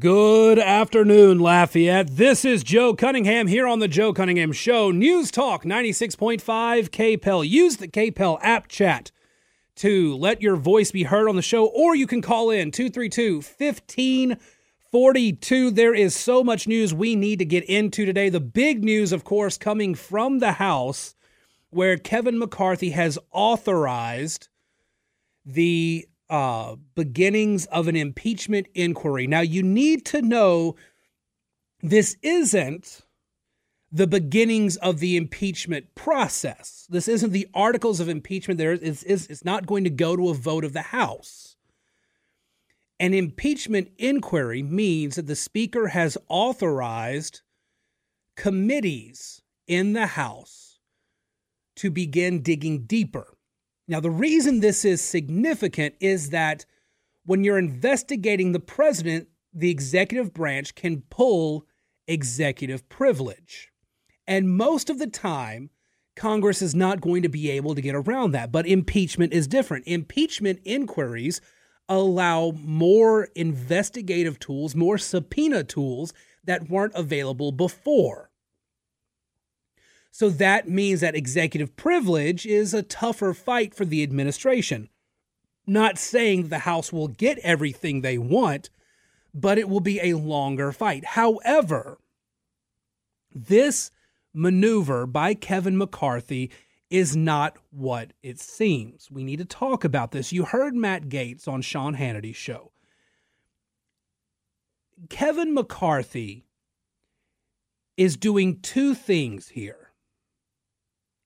Good afternoon, Lafayette. This is Joe Cunningham here on the Joe Cunningham Show. News Talk 96.5 KPEL. Use the KPEL app chat to let your voice be heard on the show, or you can call in 232 1542. There is so much news we need to get into today. The big news, of course, coming from the House, where Kevin McCarthy has authorized the uh, beginnings of an impeachment inquiry. Now, you need to know this isn't the beginnings of the impeachment process. This isn't the articles of impeachment. There is it's not going to go to a vote of the House. An impeachment inquiry means that the Speaker has authorized committees in the House to begin digging deeper now, the reason this is significant is that when you're investigating the president, the executive branch can pull executive privilege. And most of the time, Congress is not going to be able to get around that. But impeachment is different. Impeachment inquiries allow more investigative tools, more subpoena tools that weren't available before. So that means that executive privilege is a tougher fight for the administration. Not saying the House will get everything they want, but it will be a longer fight. However, this maneuver by Kevin McCarthy is not what it seems. We need to talk about this. You heard Matt Gaetz on Sean Hannity's show. Kevin McCarthy is doing two things here.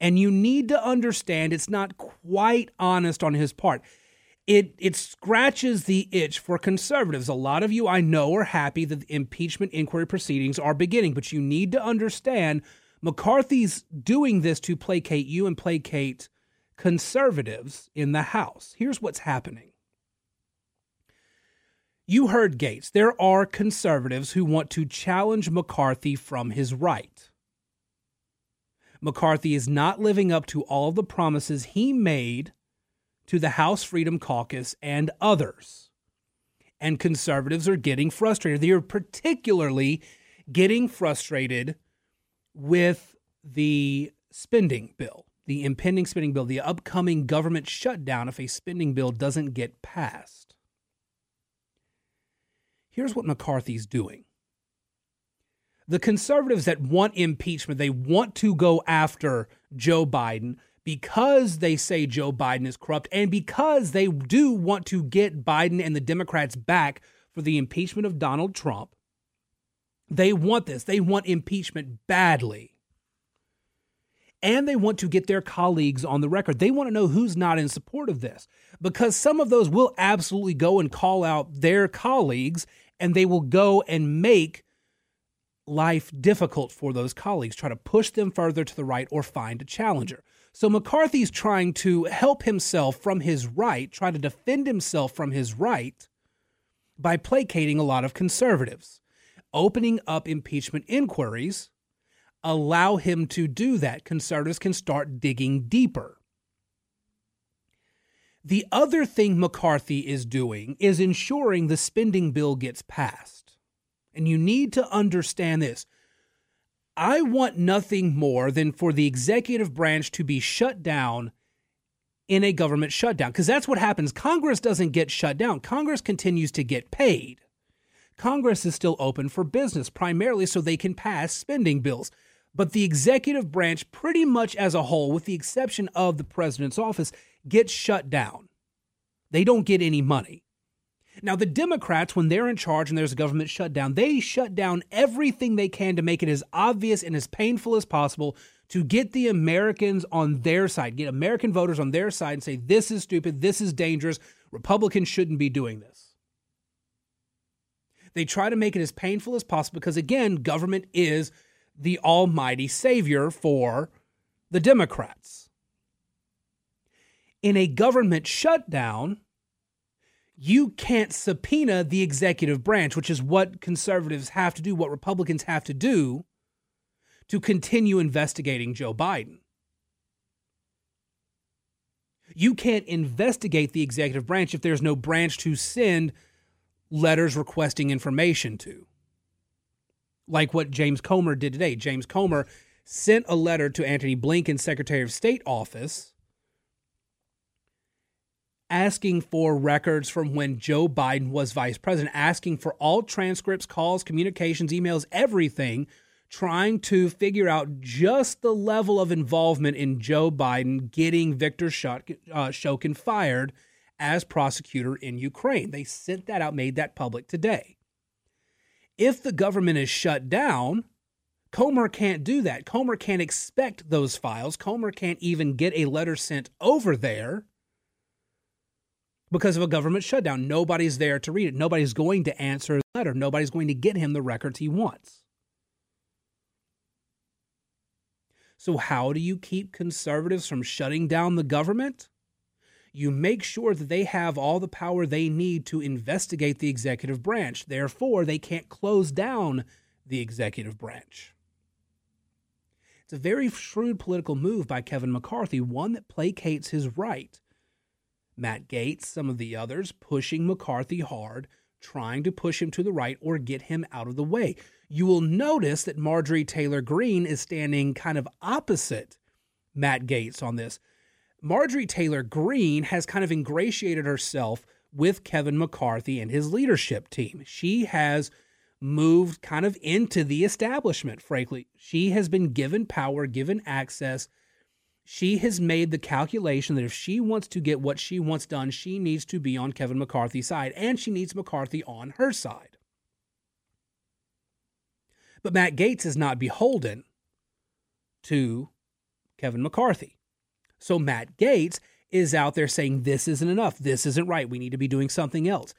And you need to understand it's not quite honest on his part. It, it scratches the itch for conservatives. A lot of you I know are happy that the impeachment inquiry proceedings are beginning, but you need to understand McCarthy's doing this to placate you and placate conservatives in the House. Here's what's happening. You heard Gaetz. There are conservatives who want to challenge McCarthy from his right. McCarthy is not living up to all the promises he made to the House Freedom Caucus and others. And conservatives are getting frustrated. They are particularly getting frustrated with the spending bill, the impending spending bill, the upcoming government shutdown if a spending bill doesn't get passed. Here's what McCarthy's doing the conservatives that want impeachment, they want to go after Joe Biden because they say Joe Biden is corrupt and because they do want to get Biden and the Democrats back for the impeachment of Donald Trump. They want this. They want impeachment badly. And they want to get their colleagues on the record. They want to know who's not in support of this because some of those will absolutely go and call out their colleagues and they will go and make life difficult for those colleagues, try to push them further to the right or find a challenger. So McCarthy's trying to help himself from his right, try to defend himself from his right by placating a lot of conservatives. Opening up impeachment inquiries allow him to do that. Conservatives can start digging deeper. The other thing McCarthy is doing is ensuring the spending bill gets passed. And you need to understand this. I want nothing more than for the executive branch to be shut down in a government shutdown because that's what happens. Congress doesn't get shut down, Congress continues to get paid. Congress is still open for business, primarily so they can pass spending bills. But the executive branch, pretty much as a whole, with the exception of the president's office, gets shut down. They don't get any money. Now, the Democrats, when they're in charge and there's a government shutdown, they shut down everything they can to make it as obvious and as painful as possible to get the Americans on their side, get American voters on their side and say, this is stupid, this is dangerous, Republicans shouldn't be doing this. They try to make it as painful as possible because, again, government is the almighty savior for the Democrats. In a government shutdown, you can't subpoena the executive branch, which is what conservatives have to do, what Republicans have to do to continue investigating Joe Biden. You can't investigate the executive branch if there's no branch to send letters requesting information to. Like what James Comer did today. James Comer sent a letter to Antony Blinken's Secretary of State office asking for records from when Joe Biden was vice president, asking for all transcripts, calls, communications, emails, everything, trying to figure out just the level of involvement in Joe Biden getting Victor uh, Shokin fired as prosecutor in Ukraine. They sent that out, made that public today. If the government is shut down, Comer can't do that. Comer can't expect those files. Comer can't even get a letter sent over there because of a government shutdown. Nobody's there to read it. Nobody's going to answer the letter. Nobody's going to get him the records he wants. So, how do you keep conservatives from shutting down the government? You make sure that they have all the power they need to investigate the executive branch. Therefore, they can't close down the executive branch. It's a very shrewd political move by Kevin McCarthy, one that placates his right Matt Gaetz, some of the others pushing McCarthy hard, trying to push him to the right or get him out of the way. You will notice that Marjorie Taylor Greene is standing kind of opposite Matt Gaetz on this. Marjorie Taylor Greene has kind of ingratiated herself with Kevin McCarthy and his leadership team. She has moved kind of into the establishment, frankly. She has been given power, given access she has made the calculation that if she wants to get what she wants done, she needs to be on Kevin McCarthy's side, and she needs McCarthy on her side. But Matt Gaetz is not beholden to Kevin McCarthy. So Matt Gaetz is out there saying, This isn't enough. This isn't right. We need to be doing something else.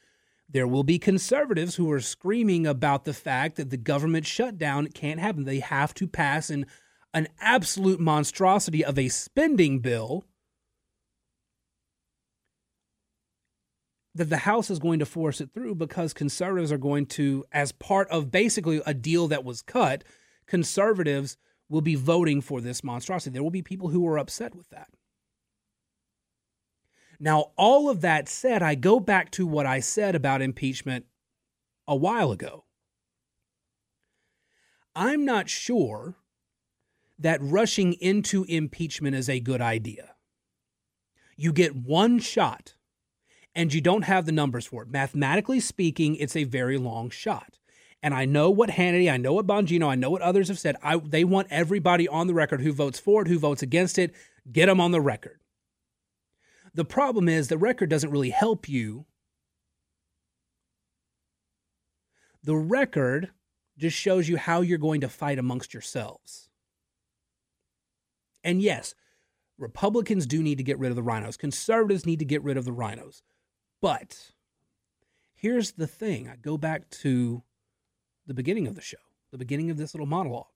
There will be conservatives who are screaming about the fact that the government shutdown can't happen. They have to pass an an absolute monstrosity of a spending bill that the House is going to force it through because conservatives are going to, as part of basically a deal that was cut, conservatives will be voting for this monstrosity. There will be people who are upset with that. Now, all of that said, I go back to what I said about impeachment a while ago. I'm not sure that rushing into impeachment is a good idea. You get one shot and you don't have the numbers for it. Mathematically speaking, it's a very long shot. And I know what Hannity, I know what Bongino, I know what others have said. I, they want everybody on the record who votes for it, who votes against it, get them on the record. The problem is the record doesn't really help you. The record just shows you how you're going to fight amongst yourselves. And yes, Republicans do need to get rid of the RINOs. Conservatives need to get rid of the RINOs. But here's the thing I go back to the beginning of the show, the beginning of this little monologue.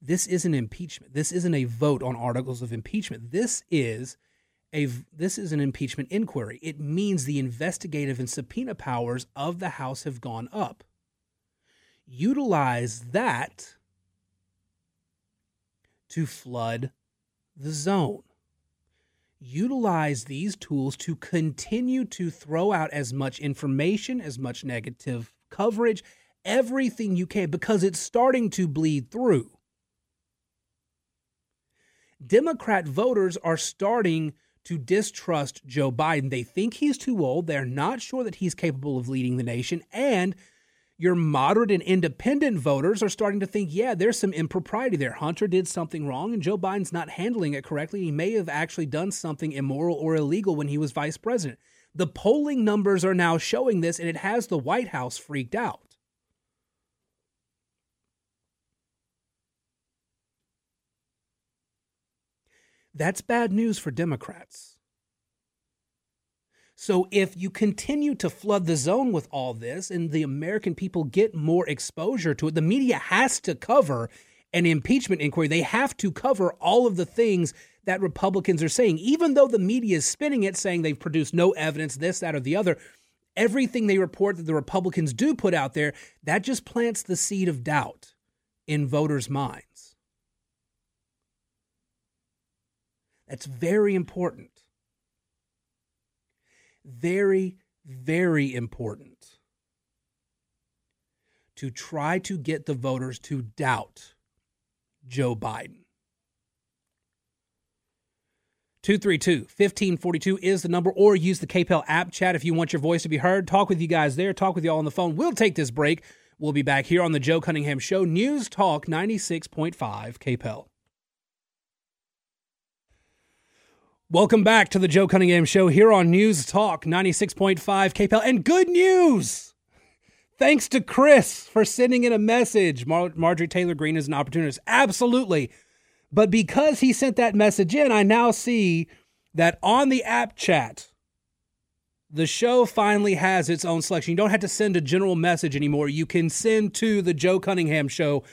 This isn't impeachment. This isn't a vote on articles of impeachment. This is a this is an impeachment inquiry. It means the investigative and subpoena powers of the House have gone up. Utilize that to flood the zone. Utilize these tools to continue to throw out as much information, as much negative coverage, everything you can, because it's starting to bleed through. Democrat voters are starting to distrust Joe Biden. They think he's too old. They're not sure that he's capable of leading the nation. And your moderate and independent voters are starting to think, yeah, there's some impropriety there. Hunter did something wrong, and Joe Biden's not handling it correctly. He may have actually done something immoral or illegal when he was vice president. The polling numbers are now showing this, and it has the White House freaked out. That's bad news for Democrats. So if you continue to flood the zone with all this and the American people get more exposure to it, the media has to cover an impeachment inquiry. They have to cover all of the things that Republicans are saying, even though the media is spinning it, saying they've produced no evidence, this, that, or the other. Everything they report that the Republicans do put out there, that just plants the seed of doubt in voters' minds. That's very important very, very important to try to get the voters to doubt Joe Biden. 232 1542 is the number, or use the KPEL app chat if you want your voice to be heard. Talk with you guys there, talk with you all on the phone. We'll take this break. We'll be back here on the Joe Cunningham Show, News Talk 96.5 KPEL. Welcome back to the Joe Cunningham Show here on News Talk 96.5 KPEL. And good news! Thanks to Chris for sending in a message. Mar- Marjorie Taylor Greene is an opportunist. Absolutely. But because he sent that message in, I now see that on the app chat, the show finally has its own selection. You don't have to send a general message anymore. You can send to the Joe Cunningham show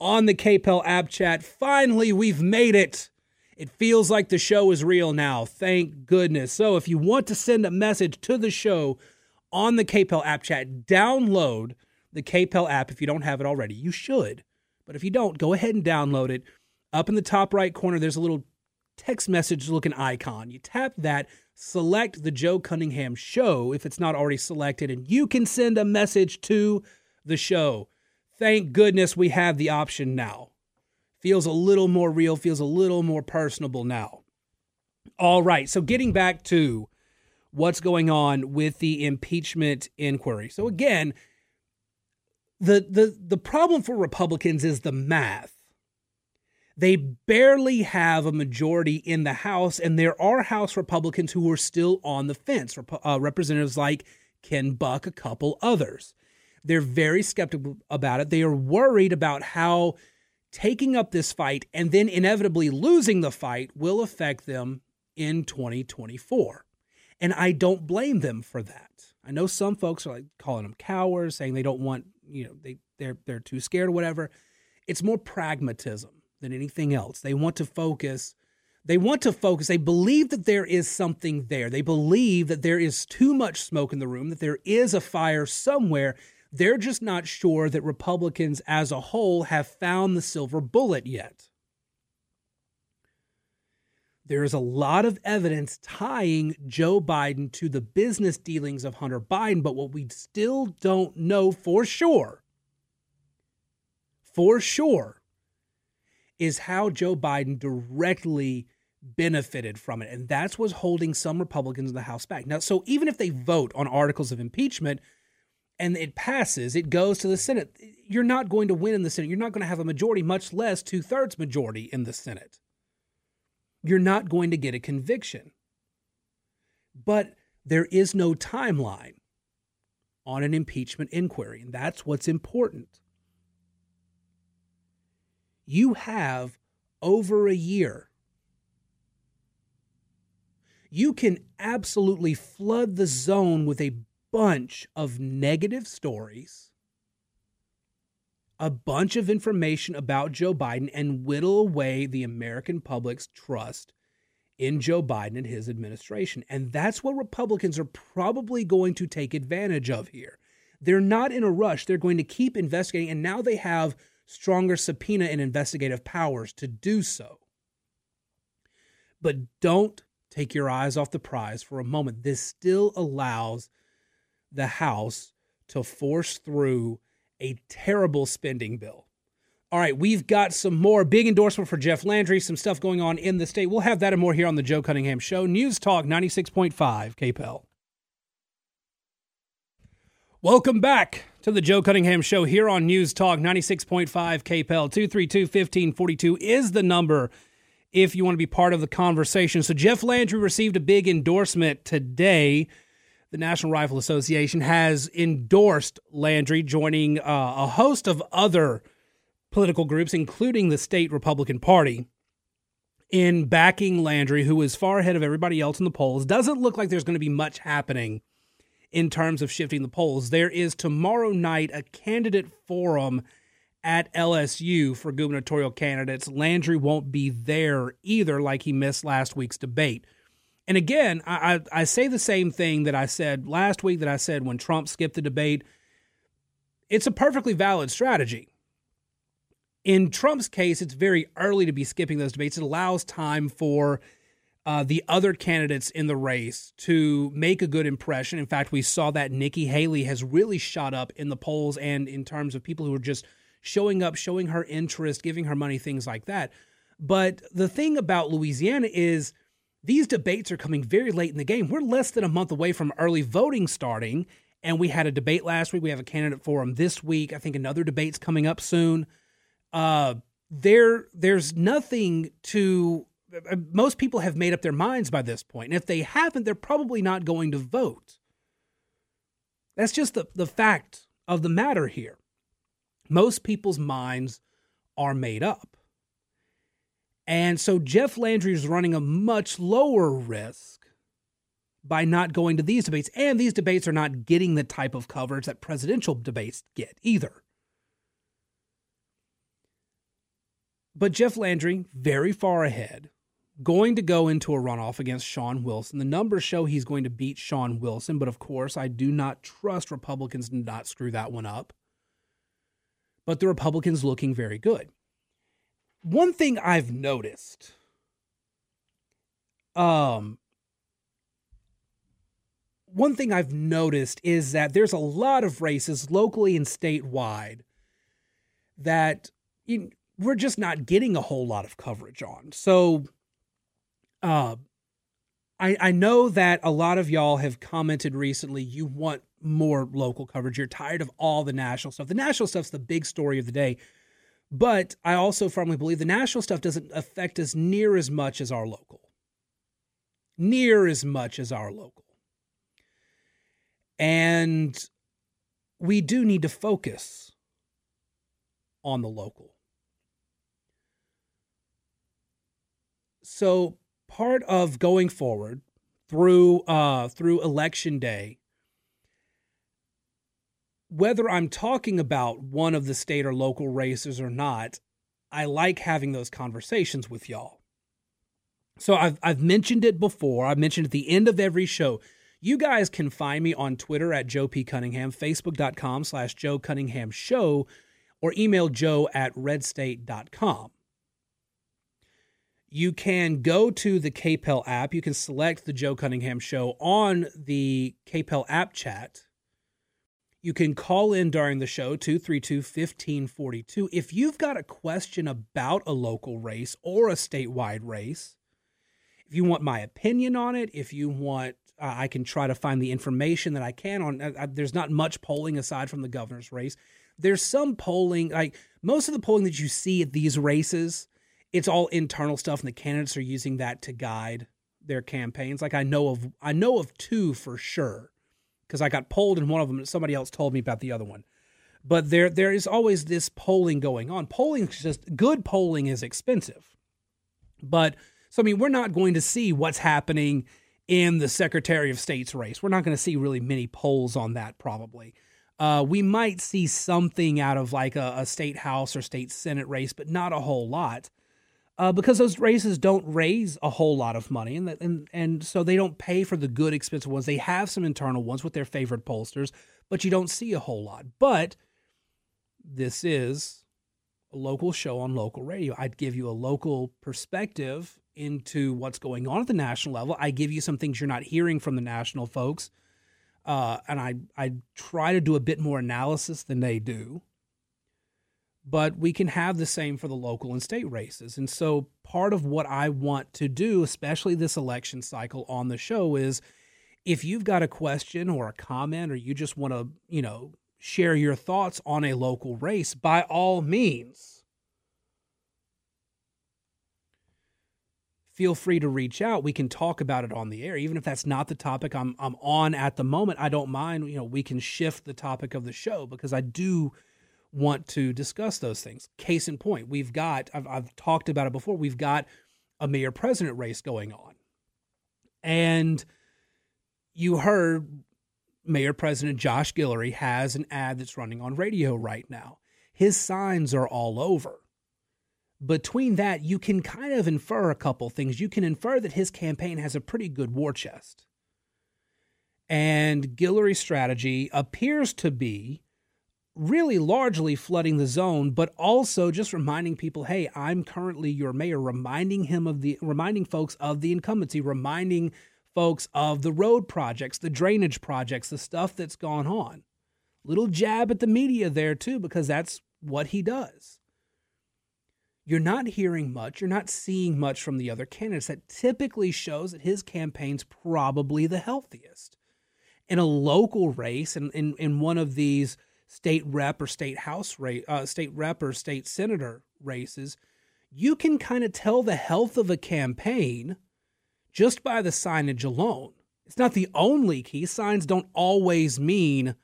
on the KPEL app chat. Finally, we've made it. It feels like the show is real now. Thank goodness. So if you want to send a message to the show on the KPEL app chat, download the KPEL app if you don't have it already. You should. But if you don't, go ahead and download it. Up in the top right corner, there's a little text message looking icon. You tap that, select the Joe Cunningham show if it's not already selected, and you can send a message to the show. Thank goodness we have the option now. Feels a little more real, feels a little more personable now. All right, so getting back to what's going on with the impeachment inquiry. So again, the the the problem for Republicans is the math they barely have a majority in the House, and there are House Republicans who are still on the fence, uh, representatives like Ken Buck, a couple others. They're very skeptical about it. They are worried about how taking up this fight and then inevitably losing the fight will affect them in 2024. And I don't blame them for that. I know some folks are like calling them cowards, saying they don't want, you know, they they're they're too scared or whatever. It's more pragmatism than anything else. They want to focus. They want to focus. They believe that there is something there. They believe that there is too much smoke in the room, that there is a fire somewhere. They're just not sure that Republicans as a whole have found the silver bullet yet. There is a lot of evidence tying Joe Biden to the business dealings of Hunter Biden, but what we still don't know for sure, for sure, is how Joe Biden directly benefited from it. And that's what's holding some Republicans in the House back. Now, so even if they vote on articles of impeachment and it passes, it goes to the Senate, you're not going to win in the Senate. You're not going to have a majority, much less two thirds majority in the Senate. You're not going to get a conviction. But there is no timeline on an impeachment inquiry. And that's what's important you have over a year. You can absolutely flood the zone with a bunch of negative stories, a bunch of information about Joe Biden, and whittle away the American public's trust in Joe Biden and his administration. And that's what Republicans are probably going to take advantage of here. They're not in a rush. They're going to keep investigating. And now they have stronger subpoena and investigative powers to do so. But don't take your eyes off the prize for a moment. This still allows the House to force through a terrible spending bill. All right, we've got some more big endorsement for Jeff Landry, some stuff going on in the state. We'll have that and more here on the Joe Cunningham Show. News Talk 96.5 KPEL. Welcome back to the Joe Cunningham Show here on News Talk 96.5 KPEL 232 1542 is the number if you want to be part of the conversation. So, Jeff Landry received a big endorsement today. The National Rifle Association has endorsed Landry, joining uh, a host of other political groups, including the state Republican Party, in backing Landry, who is far ahead of everybody else in the polls. Doesn't look like there's going to be much happening in terms of shifting the polls. There is tomorrow night a candidate forum at LSU for gubernatorial candidates. Landry won't be there either, like he missed last week's debate. And again, I, I, say the same thing that I said last week that I said when Trump skipped the debate. It's a perfectly valid strategy. In Trump's case, it's very early to be skipping those debates. It allows time for uh, the other candidates in the race to make a good impression. In fact, we saw that Nikki Haley has really shot up in the polls and in terms of people who are just showing up, showing her interest, giving her money, things like that. But the thing about Louisiana is these debates are coming very late in the game. We're less than a month away from early voting starting. And we had a debate last week. We have a candidate forum this week. I think another debate's coming up soon. Uh, there, there's nothing to. Uh, most people have made up their minds by this point, and if they haven't, they're probably not going to vote. That's just the, the fact of the matter here. Most people's minds are made up. And so Jeff Landry is running a much lower risk by not going to these debates. And these debates are not getting the type of coverage that presidential debates get either. But Jeff Landry, very far ahead, going to go into a runoff against Shawn Wilson. The numbers show he's going to beat Shawn Wilson, but of course, I do not trust Republicans to not screw that one up. But the Republicans looking very good one thing I've noticed, um, one thing I've noticed is that there's a lot of races locally and statewide that we're just not getting a whole lot of coverage on. So, uh, I, I know that a lot of y'all have commented recently you want more local coverage. You're tired of all the national stuff. The national stuff's the big story of the day. But I also firmly believe the national stuff doesn't affect us near as much as our local. Near as much as our local. And we do need to focus on the local. So part of going forward through uh, through election day whether I'm talking about one of the state or local races or not, I like having those conversations with y'all. So I've I've mentioned it before. I've mentioned at the end of every show. You guys can find me on Twitter at Joe P. Cunningham, Facebook.com slash Joe Cunningham Show, or email joe at redstate.com. You can go to the KPEL app. You can select the Joe Cunningham Show on the KPEL app chat you can call in during the show 232 1542 if you've got a question about a local race or a statewide race. If you want my opinion on it, if you want uh, I can try to find the information that I can on uh, uh, there's not much polling aside from the governor's race. There's some polling like most of the polling that you see at these races, it's all internal stuff and the candidates are using that to guide their campaigns. Like I know of I know of two for sure because I got polled in one of them and somebody else told me about the other one. But there there is always this polling going on. Polling is just good polling is expensive. But so I mean we're not going to see what's happening in the Secretary of State's race. We're not going to see really many polls on that probably. Uh, we might see something out of like a, a state house or state senate race, but not a whole lot uh, because those races don't raise a whole lot of money, and, and and so they don't pay for the good expensive ones. They have some internal ones with their favorite pollsters, but you don't see a whole lot. But this is a local show on local radio. I'd give you a local perspective into what's going on at the national level. I give you some things you're not hearing from the national folks, uh, and I I try to do a bit more analysis than they do but we can have the same for the local and state races. And so part of what I want to do, especially this election cycle on the show, is if you've got a question or a comment or you just want to, you know, share your thoughts on a local race, by all means, feel free to reach out. We can talk about it on the air. Even if that's not the topic I'm I'm on at the moment, I don't mind, you know, we can shift the topic of the show because I do want to discuss those things. Case in point, we've got, I've, I've talked about it before, we've got a mayor president race going on. And you heard Mayor President Josh Guillory has an ad that's running on radio right now. His signs are all over. Between that, you can kind of infer a couple things. You can infer that his campaign has a pretty good war chest. And Guillory's strategy appears to be really largely flooding the zone, but also just reminding people, hey, I'm currently your mayor, reminding him of the reminding folks of the incumbency, reminding folks of the road projects, the drainage projects, the stuff that's gone on. Little jab at the media there too, because that's what he does. You're not hearing much, you're not seeing much from the other candidates. That typically shows that his campaign's probably the healthiest. In a local race, and in, in, in one of these state rep or state house race, uh, state rep or state senator races, you can kind of tell the health of a campaign just by the signage alone. It's not the only key. Signs don't always mean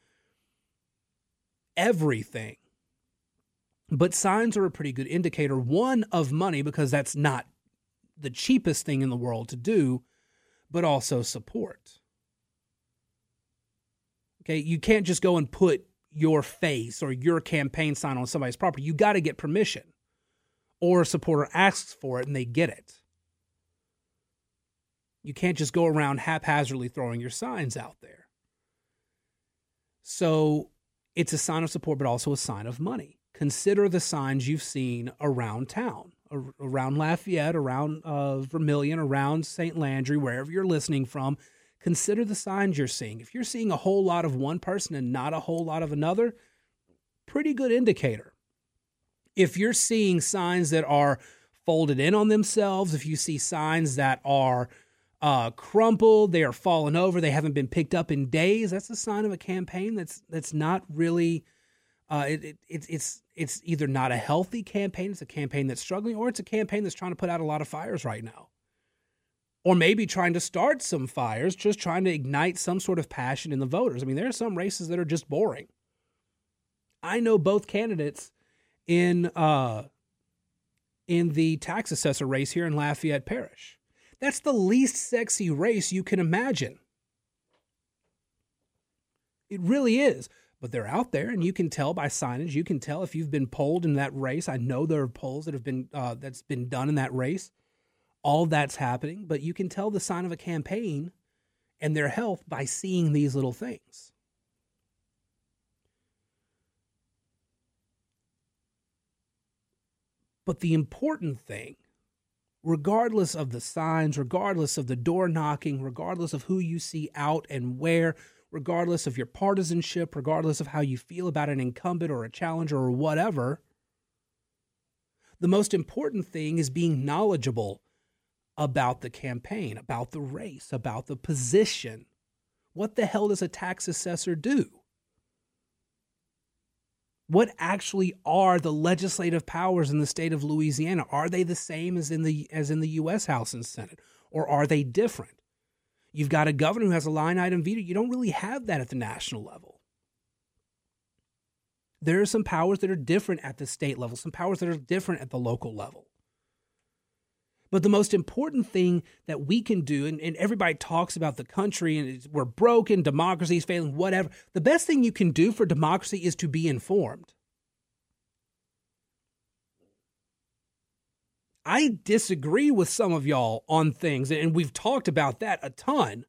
everything. But signs are a pretty good indicator, one, of money, because that's not the cheapest thing in the world to do, but also support. Okay, you can't just go and put your face or your campaign sign on somebody's property. You got to get permission, or a supporter asks for it and they get it. You can't just go around haphazardly throwing your signs out there. So it's a sign of support, but also a sign of money. Consider the signs you've seen around town, around Lafayette, around uh, Vermilion, around St. Landry, wherever you're listening from consider the signs you're seeing. If you're seeing a whole lot of one person and not a whole lot of another, pretty good indicator. If you're seeing signs that are folded in on themselves, if you see signs that are uh, crumpled, they are falling over, they haven't been picked up in days, that's a sign of a campaign that's that's not really. Uh, it, it, it, it's it's either not a healthy campaign, it's a campaign that's struggling, or it's a campaign that's trying to put out a lot of fires right now or maybe trying to start some fires, just trying to ignite some sort of passion in the voters. I mean, there are some races that are just boring. I know both candidates in uh, in the tax assessor race here in Lafayette Parish. That's the least sexy race you can imagine. It really is. But they're out there, and you can tell by signage. You can tell if you've been polled in that race. I know there are polls that have been uh, that's been done in that race all that's happening, but you can tell the sign of a campaign and their health by seeing these little things. But the important thing, regardless of the signs, regardless of the door knocking, regardless of who you see out and where, regardless of your partisanship, regardless of how you feel about an incumbent or a challenger or whatever, the most important thing is being knowledgeable about the campaign, about the race, about the position. What the hell does a tax assessor do? What actually are the legislative powers in the state of Louisiana? Are they the same as in the as in the US House and Senate or are they different? You've got a governor who has a line item veto. You don't really have that at the national level. There are some powers that are different at the state level, some powers that are different at the local level. But the most important thing that we can do, and, and everybody talks about the country and we're broken, democracy is failing, whatever. The best thing you can do for democracy is to be informed. I disagree with some of y'all on things, and we've talked about that a ton.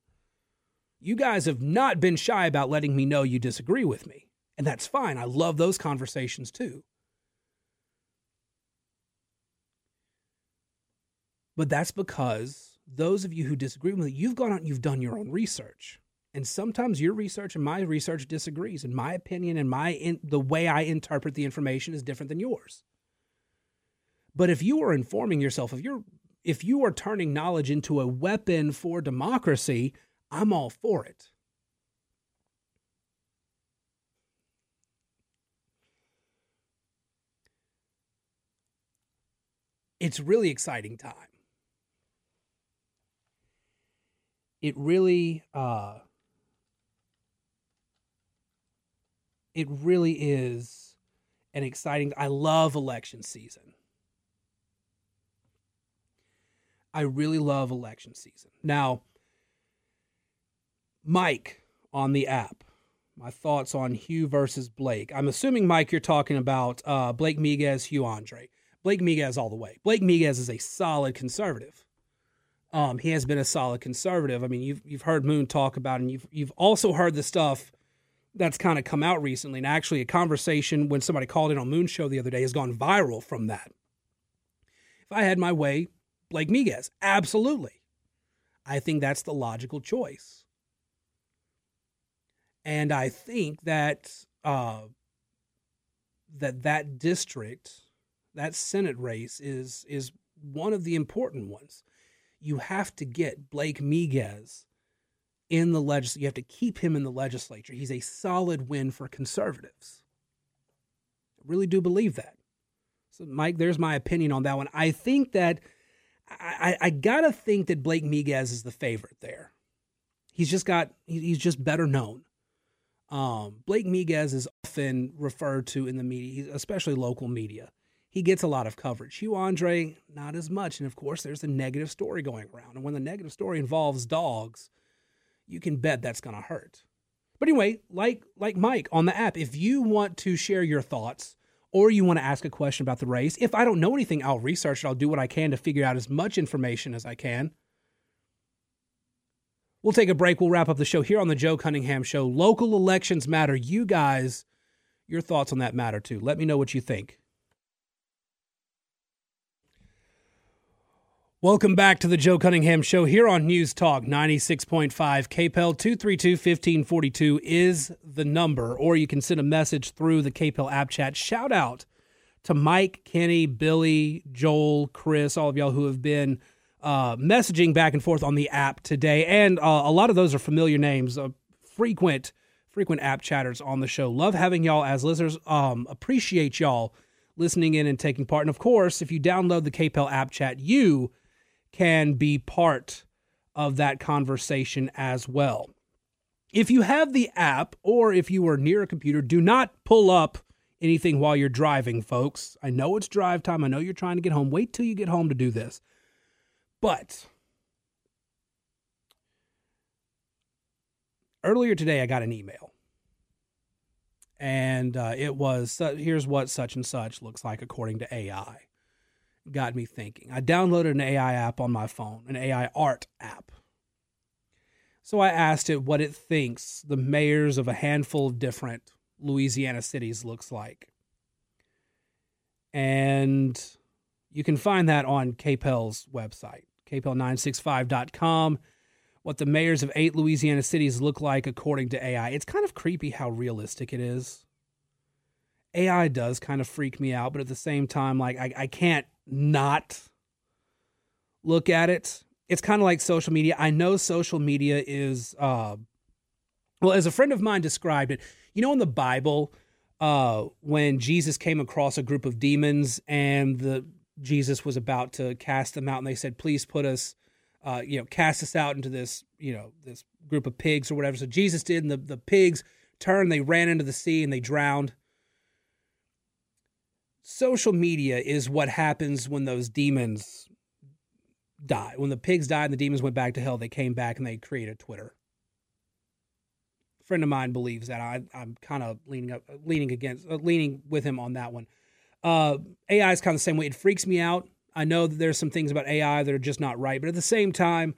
You guys have not been shy about letting me know you disagree with me, and that's fine. I love those conversations too. But that's because those of you who disagree with me, you've gone out and you've done your own research. And sometimes your research and my research disagrees. And my opinion and my in, the way I interpret the information is different than yours. But if you are informing yourself, if you're if you are turning knowledge into a weapon for democracy, I'm all for it. It's really exciting time. It really uh, it really is an exciting I love election season. I really love election season. Now, Mike on the app, my thoughts on Hugh versus Blake. I'm assuming, Mike, you're talking about uh, Blake Miguez, Hugh Andre. Blake Miguez all the way. Blake Miguez is a solid conservative. Um, he has been a solid conservative. I mean, you've you've heard Moon talk about, and you've you've also heard the stuff that's kind of come out recently. And actually, a conversation when somebody called in on Moon Show the other day has gone viral from that. If I had my way, Blake Miguez, absolutely. I think that's the logical choice. And I think that uh, that that district, that Senate race is is one of the important ones. You have to get Blake Miguez in the legislature. You have to keep him in the legislature. He's a solid win for conservatives. I really do believe that. So, Mike, there's my opinion on that one. I think that I, I gotta think that Blake Miguez is the favorite there. He's just got he's just better known. Um, Blake Miguez is often referred to in the media, especially local media. He gets a lot of coverage. Hugh Andre, not as much. And of course, there's a negative story going around. And when the negative story involves dogs, you can bet that's going to hurt. But anyway, like like Mike on the app, if you want to share your thoughts or you want to ask a question about the race, if I don't know anything, I'll research it. I'll do what I can to figure out as much information as I can. We'll take a break. We'll wrap up the show here on the Joe Cunningham Show. Local elections matter. You guys, your thoughts on that matter too. Let me know what you think. Welcome back to the Joe Cunningham Show here on News Talk 96.5. KPEL 232 1542 is the number, or you can send a message through the KPEL app chat. Shout out to Mike, Kenny, Billy, Joel, Chris, all of y'all who have been uh, messaging back and forth on the app today. And uh, a lot of those are familiar names, uh, frequent, frequent app chatters on the show. Love having y'all as listeners. Um, appreciate y'all listening in and taking part. And of course, if you download the KPEL app chat, you can be part of that conversation as well. If you have the app or if you are near a computer, do not pull up anything while you're driving, folks. I know it's drive time. I know you're trying to get home. Wait till you get home to do this. But earlier today, I got an email. And uh, it was here's what such and such looks like according to AI got me thinking. I downloaded an AI app on my phone, an AI art app. So I asked it what it thinks the mayors of a handful of different Louisiana cities looks like. And you can find that on KPEL's website, kpel965.com. What the mayors of eight Louisiana cities look like according to AI. It's kind of creepy how realistic it is. AI does kind of freak me out, but at the same time, like I, I can't not look at it. It's kind of like social media. I know social media is, uh, well, as a friend of mine described it, you know, in the Bible, uh, when Jesus came across a group of demons and the Jesus was about to cast them out, and they said, "Please put us, uh, you know, cast us out into this, you know, this group of pigs or whatever." So Jesus did, and the the pigs turned, they ran into the sea, and they drowned social media is what happens when those demons die. When the pigs died and the demons went back to hell, they came back and they created Twitter. A friend of mine believes that. I, am kind of leaning up, leaning against, uh, leaning with him on that one. Uh, AI is kind of the same way. It freaks me out. I know that there's some things about AI that are just not right, but at the same time,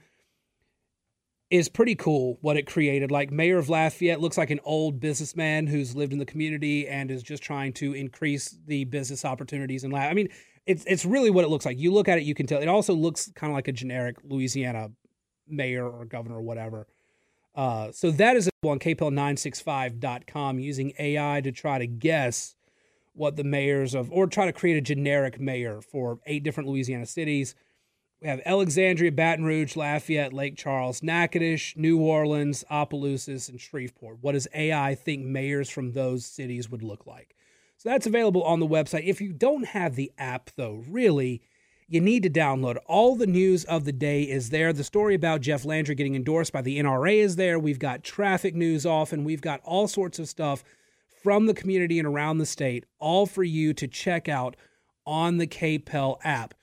is pretty cool what it created. Like Mayor of Lafayette looks like an old businessman who's lived in the community and is just trying to increase the business opportunities in Lafayette. I mean, it's it's really what it looks like. You look at it, you can tell. It also looks kind of like a generic Louisiana mayor or governor or whatever. Uh, so that is on kpel965.com using AI to try to guess what the mayors of, or try to create a generic mayor for eight different Louisiana cities. We have Alexandria, Baton Rouge, Lafayette, Lake Charles, Natchitoches, New Orleans, Opelousas, and Shreveport. What does AI think mayors from those cities would look like? So that's available on the website. If you don't have the app, though, really, you need to download. All the news of the day is there. The story about Jeff Landry getting endorsed by the NRA is there. We've got traffic news often. We've got all sorts of stuff from the community and around the state, all for you to check out on the KPEL app.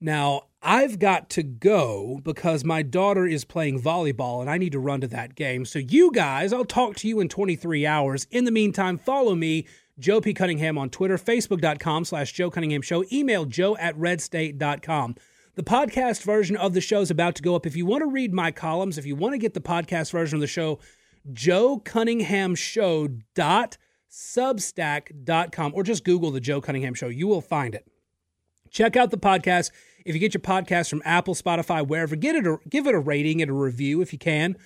Now, I've got to go because my daughter is playing volleyball and I need to run to that game. So, you guys, I'll talk to you in 23 hours. In the meantime, follow me, Joe P. Cunningham on Twitter, Facebook.com slash Joe Cunningham Show, email joe at redstate.com. The podcast version of the show is about to go up. If you want to read my columns, if you want to get the podcast version of the show Joe Cunningham Show dot substack.com or just Google the Joe Cunningham Show. You will find it. Check out the podcast. If you get your podcast from Apple, Spotify, wherever, get it give it a rating and a review if you can.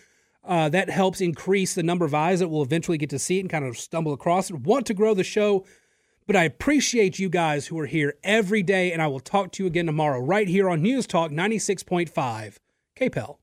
Uh, that helps increase the number of eyes that will eventually get to see it and kind of stumble across it. Want to grow the show, but I appreciate you guys who are here every day, and I will talk to you again tomorrow right here on News Talk 96.5 KPEL.